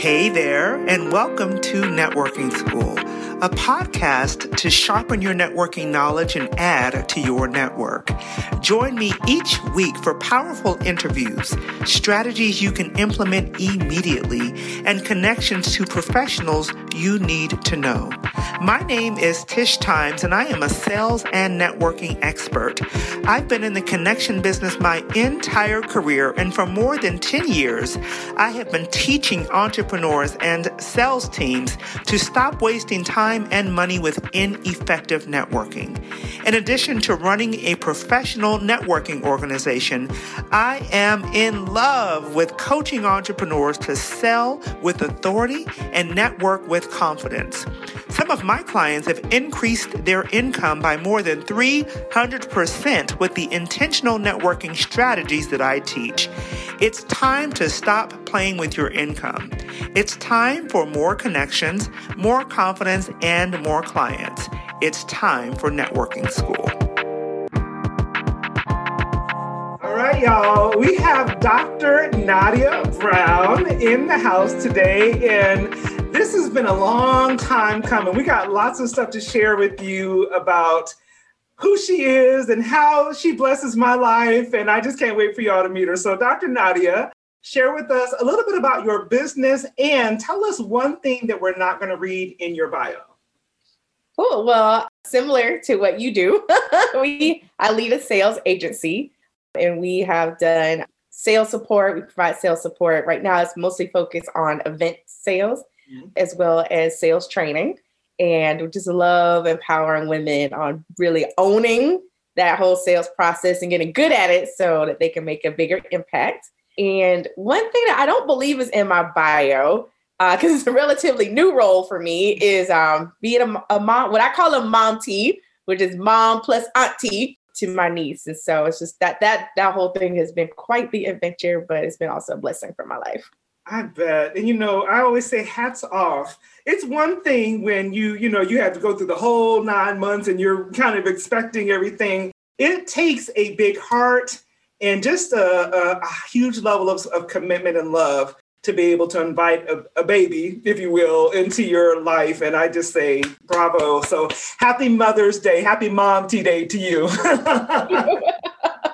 Hey there, and welcome to Networking School, a podcast to sharpen your networking knowledge and add to your network. Join me each week for powerful interviews, strategies you can implement immediately, and connections to professionals you need to know. My name is Tish Times, and I am a sales and networking expert. I've been in the connection business my entire career, and for more than 10 years, I have been teaching entrepreneurs and sales teams to stop wasting time and money with ineffective networking. In addition to running a professional networking organization, I am in love with coaching entrepreneurs to sell with authority and network with confidence. Some of my clients have increased their income by more than 300% with the intentional networking strategies that I teach. It's time to stop playing with your income. It's time for more connections, more confidence, and more clients. It's time for networking school. All right, y'all. We have Dr. Nadia Brown in the house today, and this has been a long time coming. We got lots of stuff to share with you about who she is and how she blesses my life. And I just can't wait for y'all to meet her. So, Dr. Nadia, share with us a little bit about your business and tell us one thing that we're not going to read in your bio. Cool. Well, similar to what you do, we I lead a sales agency and we have done sales support. We provide sales support. Right now it's mostly focused on event sales. As well as sales training. And we just love empowering women on really owning that whole sales process and getting good at it so that they can make a bigger impact. And one thing that I don't believe is in my bio, because uh, it's a relatively new role for me, is um, being a, a mom, what I call a mom tea, which is mom plus auntie to my niece. And so it's just that that that whole thing has been quite the adventure, but it's been also a blessing for my life. I bet. And you know, I always say hats off. It's one thing when you, you know, you have to go through the whole nine months and you're kind of expecting everything. It takes a big heart and just a, a, a huge level of, of commitment and love to be able to invite a, a, baby, if you will, into your life. And I just say bravo. So happy Mother's Day, happy Mom Tea Day to you.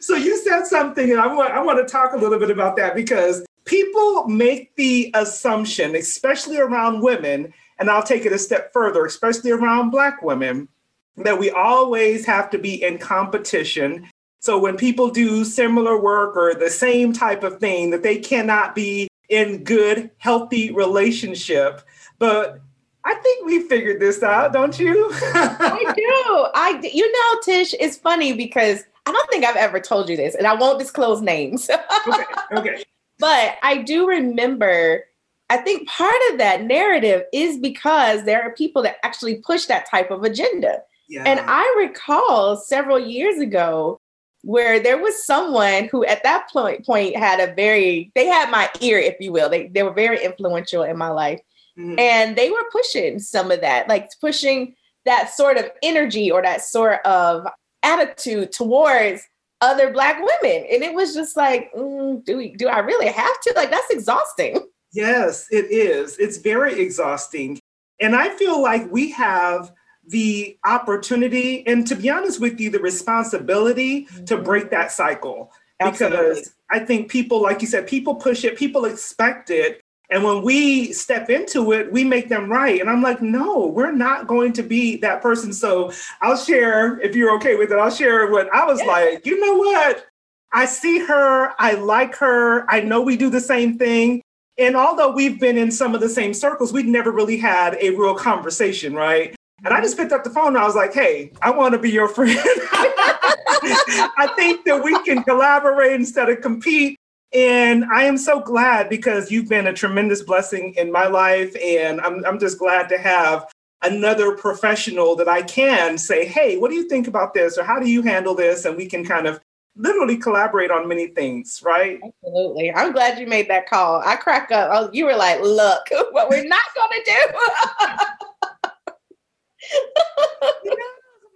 so you said something, and I want I want to talk a little bit about that because people make the assumption, especially around women, and I'll take it a step further, especially around Black women, that we always have to be in competition. So when people do similar work or the same type of thing, that they cannot be in good, healthy relationship. But I think we figured this out, don't you? I do. I, you know, Tish, it's funny because I don't think I've ever told you this, and I won't disclose names. okay. Okay. But I do remember, I think part of that narrative is because there are people that actually push that type of agenda. Yeah. And I recall several years ago where there was someone who at that point, point had a very, they had my ear, if you will. They, they were very influential in my life. Mm-hmm. And they were pushing some of that, like pushing that sort of energy or that sort of attitude towards other black women. And it was just like mm, do we do i really have to? Like that's exhausting. Yes it is. It's very exhausting. And i feel like we have the opportunity and to be honest with you the responsibility mm-hmm. to break that cycle. Absolutely. because i think people like you said people push it people expect it and when we step into it, we make them right. And I'm like, no, we're not going to be that person. So I'll share, if you're okay with it, I'll share what I was yeah. like. You know what? I see her. I like her. I know we do the same thing. And although we've been in some of the same circles, we've never really had a real conversation, right? And I mm-hmm. just picked up the phone and I was like, hey, I want to be your friend. I think that we can collaborate instead of compete. And I am so glad because you've been a tremendous blessing in my life. And I'm, I'm just glad to have another professional that I can say, hey, what do you think about this? Or how do you handle this? And we can kind of literally collaborate on many things, right? Absolutely. I'm glad you made that call. I crack up. Oh, you were like, look, what we're not going to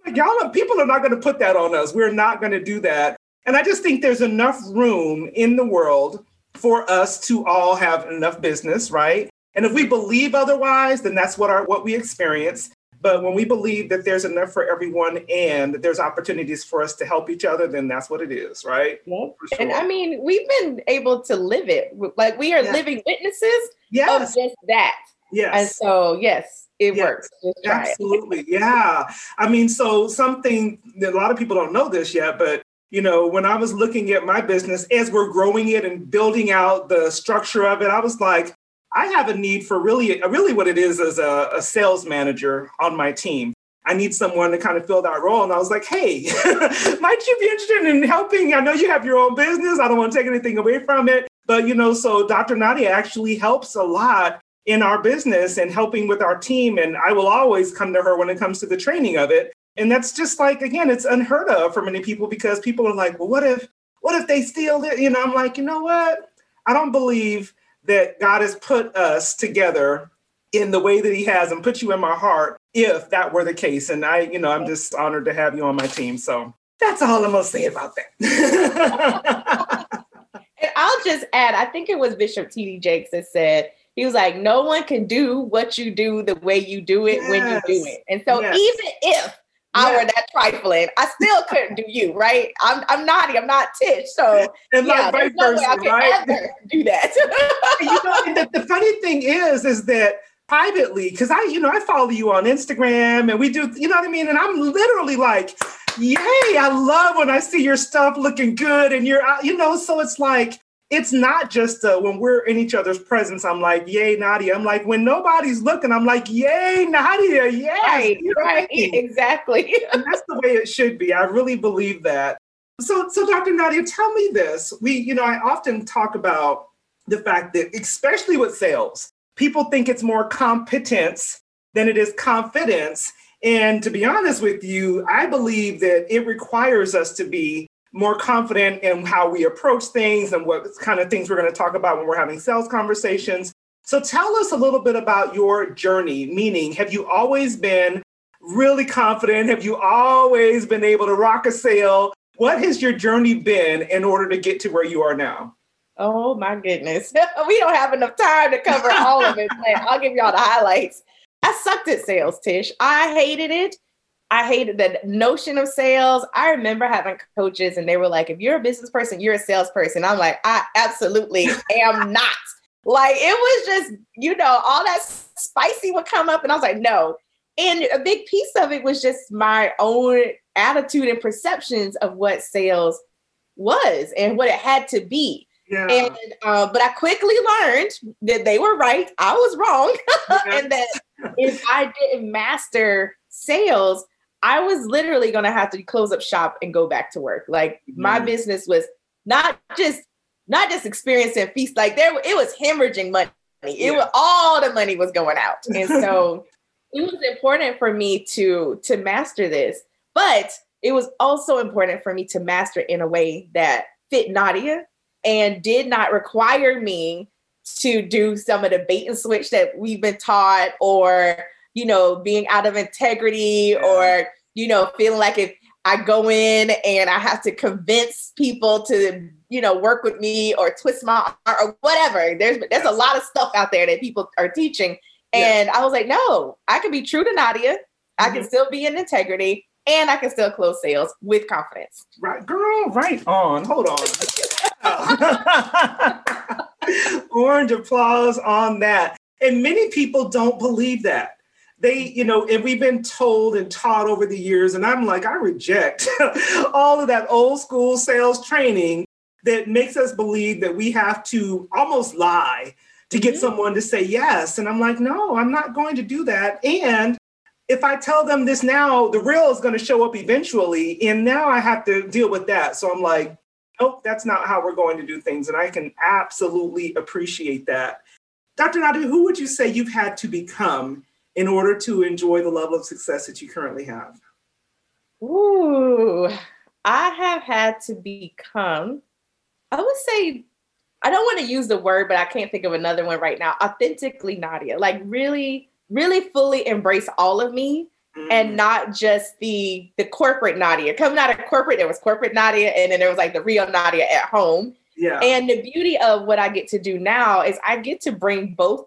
do. Y'all, people are not going to put that on us. We're not going to do that. And I just think there's enough room in the world for us to all have enough business, right? And if we believe otherwise, then that's what our what we experience. But when we believe that there's enough for everyone and that there's opportunities for us to help each other, then that's what it is, right? Yeah. Sure. And I mean, we've been able to live it. Like we are living witnesses yes. of just that. Yes. And so, yes, it yes. works. Absolutely. yeah. I mean, so something that a lot of people don't know this yet, but you know, when I was looking at my business as we're growing it and building out the structure of it, I was like, I have a need for really, really what it is as a, a sales manager on my team. I need someone to kind of fill that role. And I was like, hey, might you be interested in helping? I know you have your own business. I don't want to take anything away from it. But, you know, so Dr. Nadia actually helps a lot in our business and helping with our team. And I will always come to her when it comes to the training of it. And that's just like, again, it's unheard of for many people because people are like, well, what if, what if they steal it? You know, I'm like, you know what? I don't believe that God has put us together in the way that he has and put you in my heart if that were the case. And I, you know, I'm just honored to have you on my team. So that's all I'm going to say about that. and I'll just add, I think it was Bishop T.D. Jakes that said, he was like, no one can do what you do the way you do it yes. when you do it. And so yes. even if I were that trifling. I still couldn't do you, right? I'm I'm Nadia. I'm not Tish. So and yeah, like there's no way I right? ever do that. you know, the, the funny thing is, is that privately, because I, you know, I follow you on Instagram and we do, you know what I mean? And I'm literally like, yay, I love when I see your stuff looking good and you're, you know, so it's like it's not just uh, when we're in each other's presence, I'm like, yay, Nadia. I'm like, when nobody's looking, I'm like, yay, Nadia. Yes. Right, right. Exactly. and that's the way it should be. I really believe that. So, so Dr. Nadia, tell me this. We, you know, I often talk about the fact that, especially with sales, people think it's more competence than it is confidence. And to be honest with you, I believe that it requires us to be more confident in how we approach things and what kind of things we're going to talk about when we're having sales conversations. So tell us a little bit about your journey, meaning, have you always been really confident? Have you always been able to rock a sale? What has your journey been in order to get to where you are now? Oh my goodness. we don't have enough time to cover all of it. But I'll give y'all the highlights. I sucked at sales, Tish. I hated it. I hated the notion of sales. I remember having coaches and they were like, if you're a business person, you're a salesperson. I'm like, I absolutely am not. Like it was just, you know, all that spicy would come up and I was like, no. And a big piece of it was just my own attitude and perceptions of what sales was and what it had to be. Yeah. And uh, but I quickly learned that they were right. I was wrong, yeah. and that if I didn't master sales, I was literally going to have to close up shop and go back to work. Like mm-hmm. my business was not just not just experiencing feast. Like there, it was hemorrhaging money. It was all the money was going out, and so it was important for me to to master this. But it was also important for me to master in a way that fit Nadia and did not require me to do some of the bait and switch that we've been taught or you know, being out of integrity yeah. or, you know, feeling like if I go in and I have to convince people to, you know, work with me or twist my arm or whatever. There's there's a lot of stuff out there that people are teaching. And I was like, no, I can be true to Nadia. Mm-hmm. I can mm-hmm. still be in integrity and I can still close sales with confidence. Right, girl, right on. Hold on. Orange applause on that. And many people don't believe that they, you know, and we've been told and taught over the years, and I'm like, I reject all of that old school sales training that makes us believe that we have to almost lie to get mm-hmm. someone to say yes. And I'm like, no, I'm not going to do that. And if I tell them this now, the real is going to show up eventually. And now I have to deal with that. So I'm like, nope, that's not how we're going to do things. And I can absolutely appreciate that. Dr. Nadia, who would you say you've had to become in order to enjoy the level of success that you currently have? Ooh, I have had to become, I would say, I don't want to use the word, but I can't think of another one right now. Authentically Nadia, like really, really fully embrace all of me mm. and not just the the corporate Nadia. Coming out of corporate, there was corporate Nadia, and then there was like the real Nadia at home. Yeah. And the beauty of what I get to do now is I get to bring both,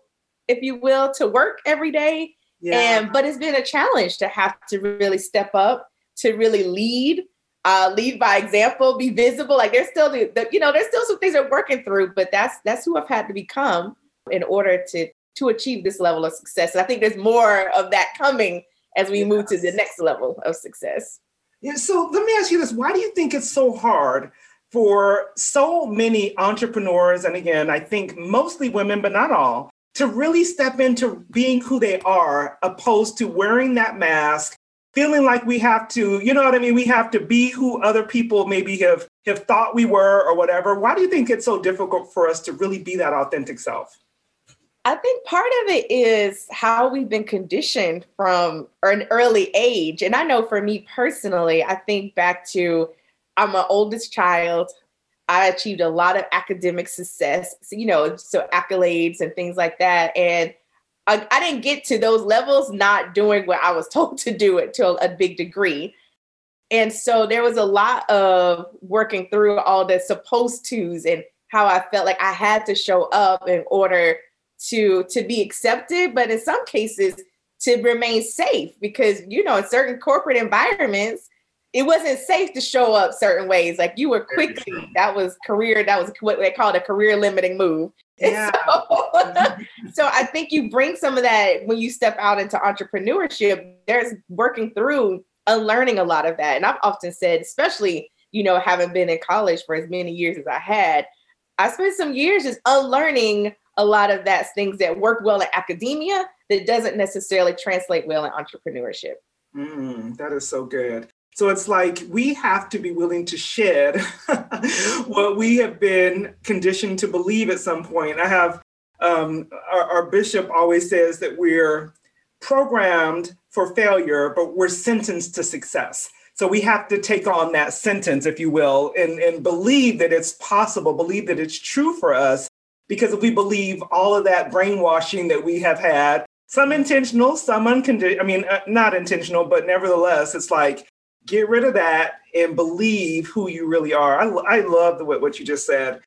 if you will, to work every day. Yeah. And but it's been a challenge to have to really step up, to really lead, uh, lead by example, be visible. Like there's still the, the you know, there's still some things I'm working through, but that's that's who I've had to become in order to to achieve this level of success. And I think there's more of that coming as we yes. move to the next level of success. Yeah. So let me ask you this: Why do you think it's so hard for so many entrepreneurs, and again, I think mostly women, but not all, to really step into being who they are, opposed to wearing that mask, feeling like we have to, you know what I mean? We have to be who other people maybe have have thought we were or whatever. Why do you think it's so difficult for us to really be that authentic self? I think part of it is how we've been conditioned from an early age. And I know for me personally, I think back to I'm an oldest child. I achieved a lot of academic success, so, you know, so accolades and things like that. And I, I didn't get to those levels not doing what I was told to do it to a big degree. And so there was a lot of working through all the supposed tos and how I felt like I had to show up in order to to be accepted, but in some cases to remain safe because you know in certain corporate environments it wasn't safe to show up certain ways. Like you were quickly that was career that was what they called a career limiting move. Yeah. So, so I think you bring some of that when you step out into entrepreneurship. There's working through and learning a lot of that, and I've often said, especially you know having been in college for as many years as I had, I spent some years just unlearning a lot of that things that work well in academia that doesn't necessarily translate well in entrepreneurship. Mm, that is so good. So it's like we have to be willing to shed what we have been conditioned to believe at some point. I have um, our, our bishop always says that we're programmed for failure, but we're sentenced to success. So we have to take on that sentence, if you will, and, and believe that it's possible, believe that it's true for us, because if we believe all of that brainwashing that we have had, some intentional, some unconditional, I mean, uh, not intentional, but nevertheless, it's like, get rid of that and believe who you really are. I, I love the, what you just said.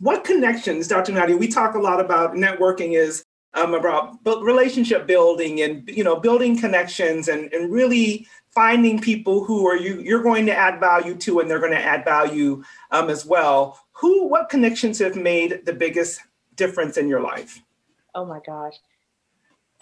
What connections, Dr. Nadia, we talk a lot about networking is um, about relationship building and you know building connections and, and really finding people who are you you're going to add value to and they're going to add value um, as well who what connections have made the biggest difference in your life oh my gosh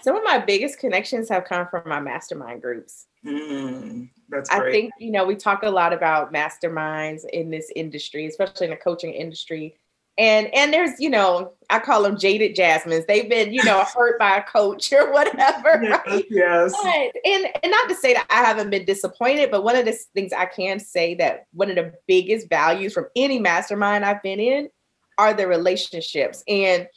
some of my biggest connections have come from my mastermind groups. Mm, that's great. i think you know we talk a lot about masterminds in this industry especially in the coaching industry. And and there's you know i call them jaded jasmines. They've been you know hurt by a coach or whatever right? yes. But, and and not to say that i haven't been disappointed but one of the things i can say that one of the biggest values from any mastermind i've been in are the relationships. And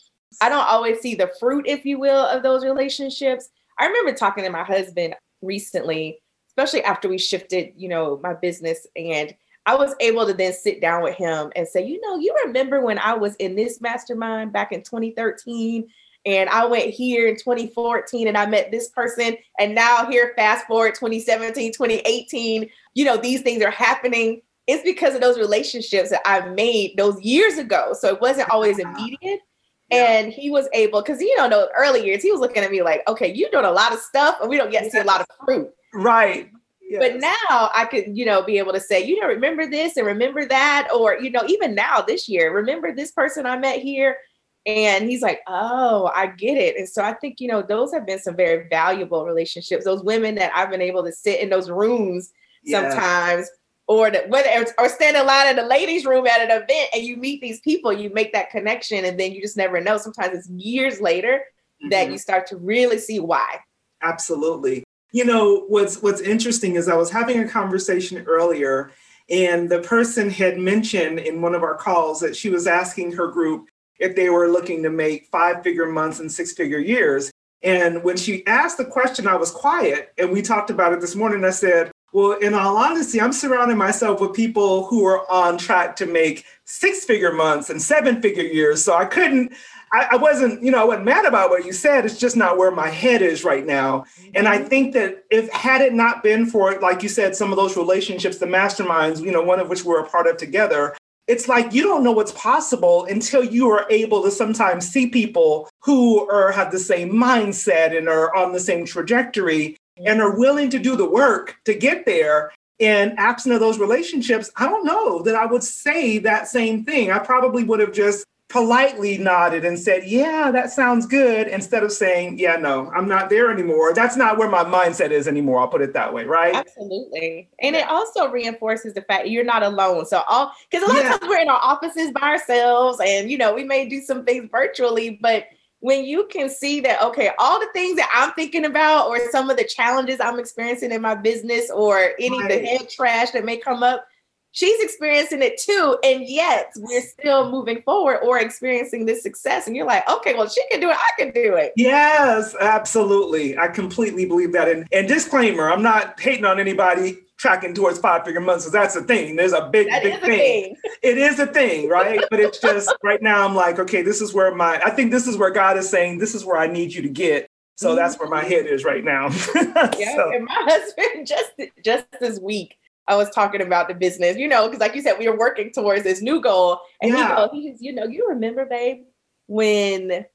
i don't always see the fruit if you will of those relationships i remember talking to my husband recently especially after we shifted you know my business and I was able to then sit down with him and say, you know, you remember when I was in this mastermind back in 2013 and I went here in 2014 and I met this person and now here fast forward 2017, 2018, you know, these things are happening. It's because of those relationships that I made those years ago. So it wasn't always immediate. And he was able, because you know, those early years, he was looking at me like, okay, you're doing a lot of stuff, and we don't get to see a lot of fruit. Right. But now I could, you know, be able to say, you know, remember this and remember that, or you know, even now this year, remember this person I met here, and he's like, oh, I get it. And so I think, you know, those have been some very valuable relationships. Those women that I've been able to sit in those rooms yeah. sometimes, or the, whether or stand in line in the ladies' room at an event, and you meet these people, you make that connection, and then you just never know. Sometimes it's years later mm-hmm. that you start to really see why. Absolutely. You know, what's what's interesting is I was having a conversation earlier, and the person had mentioned in one of our calls that she was asking her group if they were looking to make five figure months and six figure years. And when she asked the question, I was quiet, and we talked about it this morning. I said, well, in all honesty, I'm surrounding myself with people who are on track to make six figure months and seven figure years. So I couldn't, I, I, wasn't, you know, I wasn't mad about what you said. It's just not where my head is right now. And I mm-hmm. think that if had it not been for, like you said, some of those relationships, the masterminds, you know, one of which we're a part of together, it's like you don't know what's possible until you are able to sometimes see people who are have the same mindset and are on the same trajectory and are willing to do the work to get there and absent of those relationships i don't know that i would say that same thing i probably would have just politely nodded and said, Yeah, that sounds good, instead of saying, Yeah, no, I'm not there anymore. That's not where my mindset is anymore. I'll put it that way, right? Absolutely. And it also reinforces the fact you're not alone. So, all because a lot yeah. of times we're in our offices by ourselves and, you know, we may do some things virtually, but when you can see that, okay, all the things that I'm thinking about, or some of the challenges I'm experiencing in my business, or any right. the head trash that may come up, she's experiencing it too. And yet we're still moving forward or experiencing this success. And you're like okay well she can do it. I can do it. Yes absolutely. I completely believe that. And, and disclaimer i'm not hating on anybody tracking towards five figure months because that's a thing there's a big that big thing. thing it is a thing right but it's just right now i'm like okay this is where my i think this is where god is saying this is where i need you to get so mm-hmm. that's where my head is right now. yeah, so. and my husband just just this week I was talking about the business, you know, because like you said, we were working towards this new goal. And yeah. he goes, you know, you remember, babe, when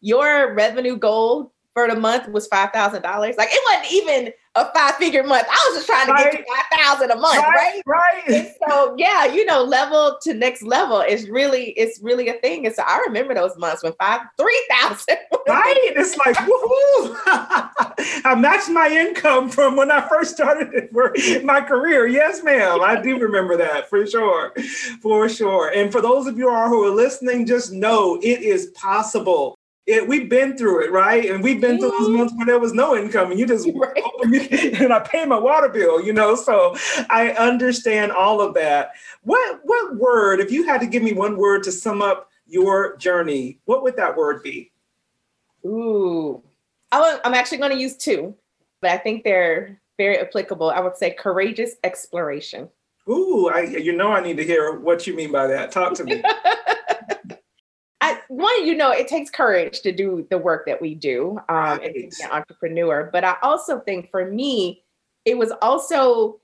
your revenue goal for the month was five thousand dollars. Like it wasn't even a five figure month. I was just trying to right. get to five thousand a month, right? Right. right. so yeah, you know, level to next level is really it's really a thing. And so I remember those months when five three thousand. right. It's like woohoo! I matched my income from when I first started my career. Yes, ma'am. I do remember that for sure, for sure. And for those of you who are listening, just know it is possible it, we've been through it, right? And we've been through those mm-hmm. months where there was no income and you just right. and I pay my water bill, you know. So I understand all of that. What what word, if you had to give me one word to sum up your journey, what would that word be? Ooh, I am actually going to use two, but I think they're very applicable. I would say courageous exploration. Ooh, I you know I need to hear what you mean by that. Talk to me. One, you know, it takes courage to do the work that we do um, right. and be an entrepreneur. But I also think for me, it was also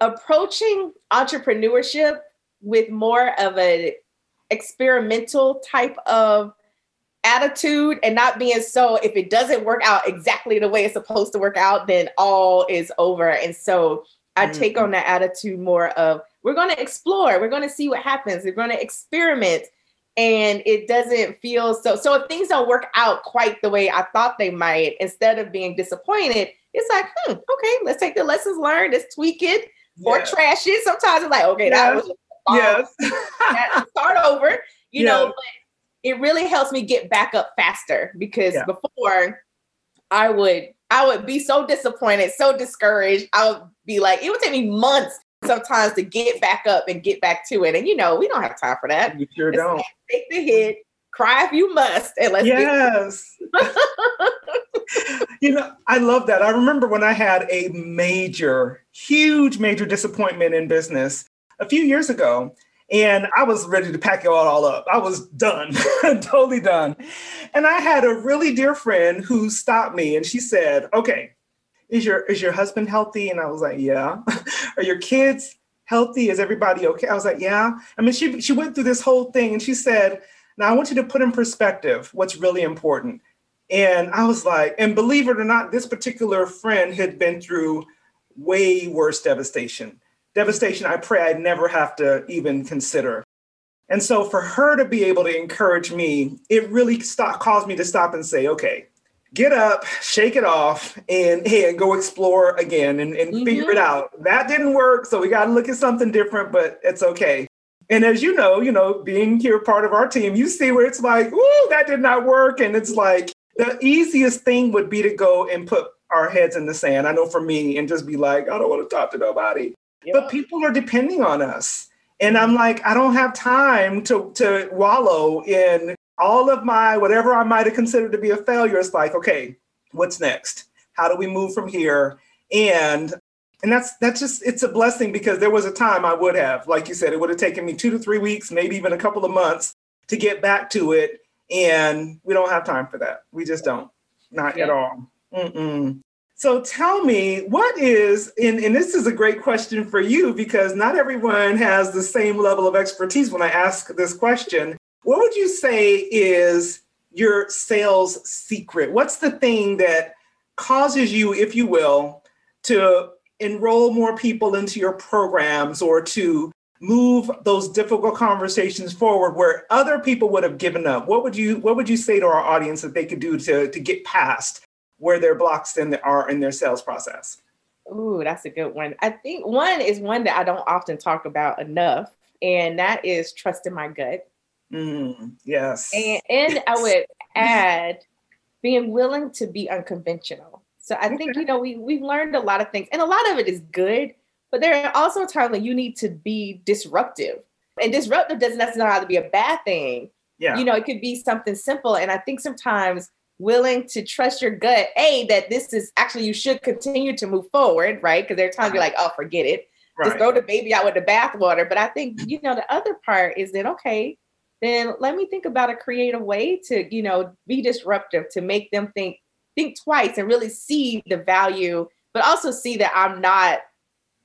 approaching entrepreneurship with more of an experimental type of attitude and not being so if it doesn't work out exactly the way it's supposed to work out then all is over and so i mm-hmm. take on that attitude more of we're going to explore we're going to see what happens we're going to experiment and it doesn't feel so so if things don't work out quite the way i thought they might instead of being disappointed it's like hmm okay let's take the lessons learned let's tweak it or trash it. Sometimes it's like okay that was yes. Start over you know but it really helps me get back up faster because yeah. before i would i would be so disappointed so discouraged. I would be like it would take me months sometimes to get back up and get back to it. And you know, we don't have time for that. You sure don't. Take the hit, cry if you must, and let's yes. you know, I love that. I remember when I had a major, huge, major disappointment in business a few years ago. And I was ready to pack it all, all up. I was done, totally done. And I had a really dear friend who stopped me and she said, Okay, is your is your husband healthy? And I was like, yeah. Are your kids healthy? Is everybody okay? I was like, yeah. I mean, she she went through this whole thing and she said, now I want you to put in perspective what's really important. And I was like, and believe it or not, this particular friend had been through way worse devastation. Devastation I pray I'd never have to even consider. And so for her to be able to encourage me, it really stop, caused me to stop and say, okay, get up, shake it off, and hey, and go explore again and, and mm-hmm. figure it out. That didn't work, so we got to look at something different, but it's okay. And as you know, you know, being here part of our team, you see where it's like, ooh, that did not work. And it's like the easiest thing would be to go and put our heads in the sand. I know for me, and just be like, I don't want to talk to nobody. Yeah. But people are depending on us. And I'm like, I don't have time to to wallow in all of my whatever I might have considered to be a failure, it's like, okay, what's next? How do we move from here? And and that's that's just it's a blessing because there was a time I would have, like you said, it would have taken me two to three weeks, maybe even a couple of months to get back to it. And we don't have time for that. We just don't, not yeah. at all. Mm-mm. So tell me, what is, and, and this is a great question for you because not everyone has the same level of expertise when I ask this question. What would you say is your sales secret? What's the thing that causes you, if you will, to enroll more people into your programs or to move those difficult conversations forward where other people would have given up what would you what would you say to our audience that they could do to to get past where their blocks in the, are in their sales process Ooh, that's a good one. I think one is one that I don't often talk about enough, and that is trusting my gut. Mm, yes. And, and I would add being willing to be unconventional. So I think, you know, we, we've learned a lot of things, and a lot of it is good, but there are also times when you need to be disruptive. And disruptive doesn't necessarily have to be a bad thing. Yeah. You know, it could be something simple. And I think sometimes willing to trust your gut, A, that this is actually, you should continue to move forward, right? Because there are times you're like, oh, forget it. Right. Just throw the baby out with the bathwater. But I think, you know, the other part is that, okay, then let me think about a creative way to, you know, be disruptive, to make them think, think twice and really see the value, but also see that I'm not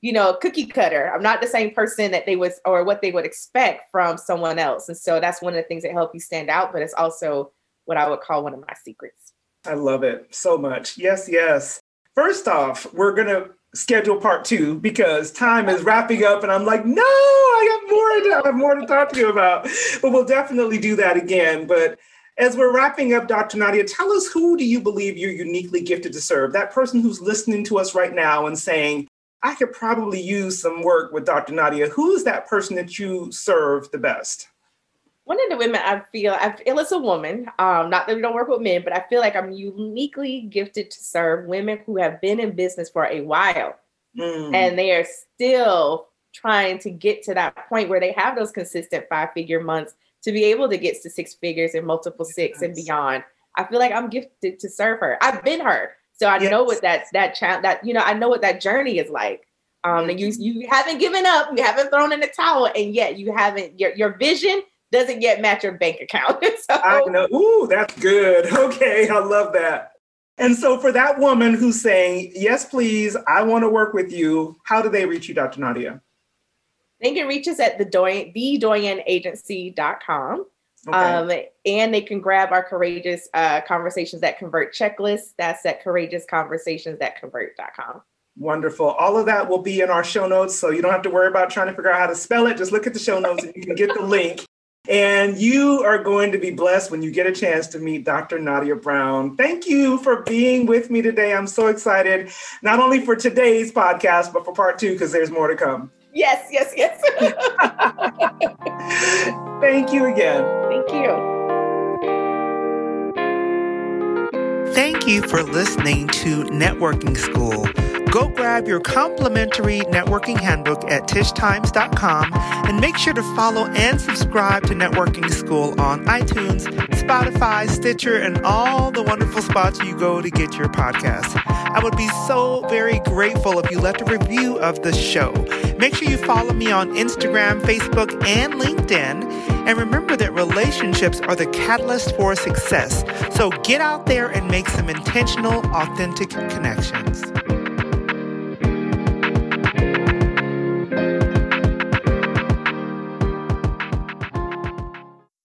you know, cookie cutter. I'm not the same person that they was or what they would expect from someone else. And so that's one of the things that help you stand out, but it's also what I would call one of my secrets. I love it so much. Yes, yes. First off, we're going to schedule part two because time is wrapping up and I'm like, no, I have more to, I have more to talk to you about. But we'll definitely do that again. But as we're wrapping up, Dr. Nadia, tell us who do you believe you're uniquely gifted to serve? That person who's listening to us right now and saying, I could probably use some work with Dr. Nadia. Who is that person that you serve the best? One of the women I feel I feel as a woman. Um, not that we don't work with men, but I feel like I'm uniquely gifted to serve women who have been in business for a while, mm. and they are still trying to get to that point where they have those consistent five figure months to be able to get to six figures and multiple six yes. and beyond. I feel like I'm gifted to serve her. I've been her. So I yes. know what that that child that you know I know what that journey is like. Um, and you you haven't given up, you haven't thrown in the towel, and yet you haven't your your vision doesn't yet match your bank account. so, I know. Ooh, that's good. Okay, I love that. And so for that woman who's saying, yes, please, I want to work with you, how do they reach you, Dr. Nadia? They can reach us at the Doyenne, thedoyenneagency.com. Okay. Um, and they can grab our courageous uh, conversations that convert checklist. That's at courageousconversations that convert.com. Wonderful. All of that will be in our show notes. So you don't have to worry about trying to figure out how to spell it. Just look at the show notes and you can get the link. And you are going to be blessed when you get a chance to meet Dr. Nadia Brown. Thank you for being with me today. I'm so excited, not only for today's podcast, but for part two, because there's more to come. Yes, yes, yes. Thank you again. Thank you. Thank you for listening to Networking School. Go grab your complimentary networking handbook at tishtimes.com and make sure to follow and subscribe to Networking School on iTunes, Spotify, Stitcher, and all the wonderful spots you go to get your podcast. I would be so very grateful if you left a review of the show. Make sure you follow me on Instagram, Facebook, and LinkedIn. And remember that relationships are the catalyst for success. So get out there and make some intentional, authentic connections.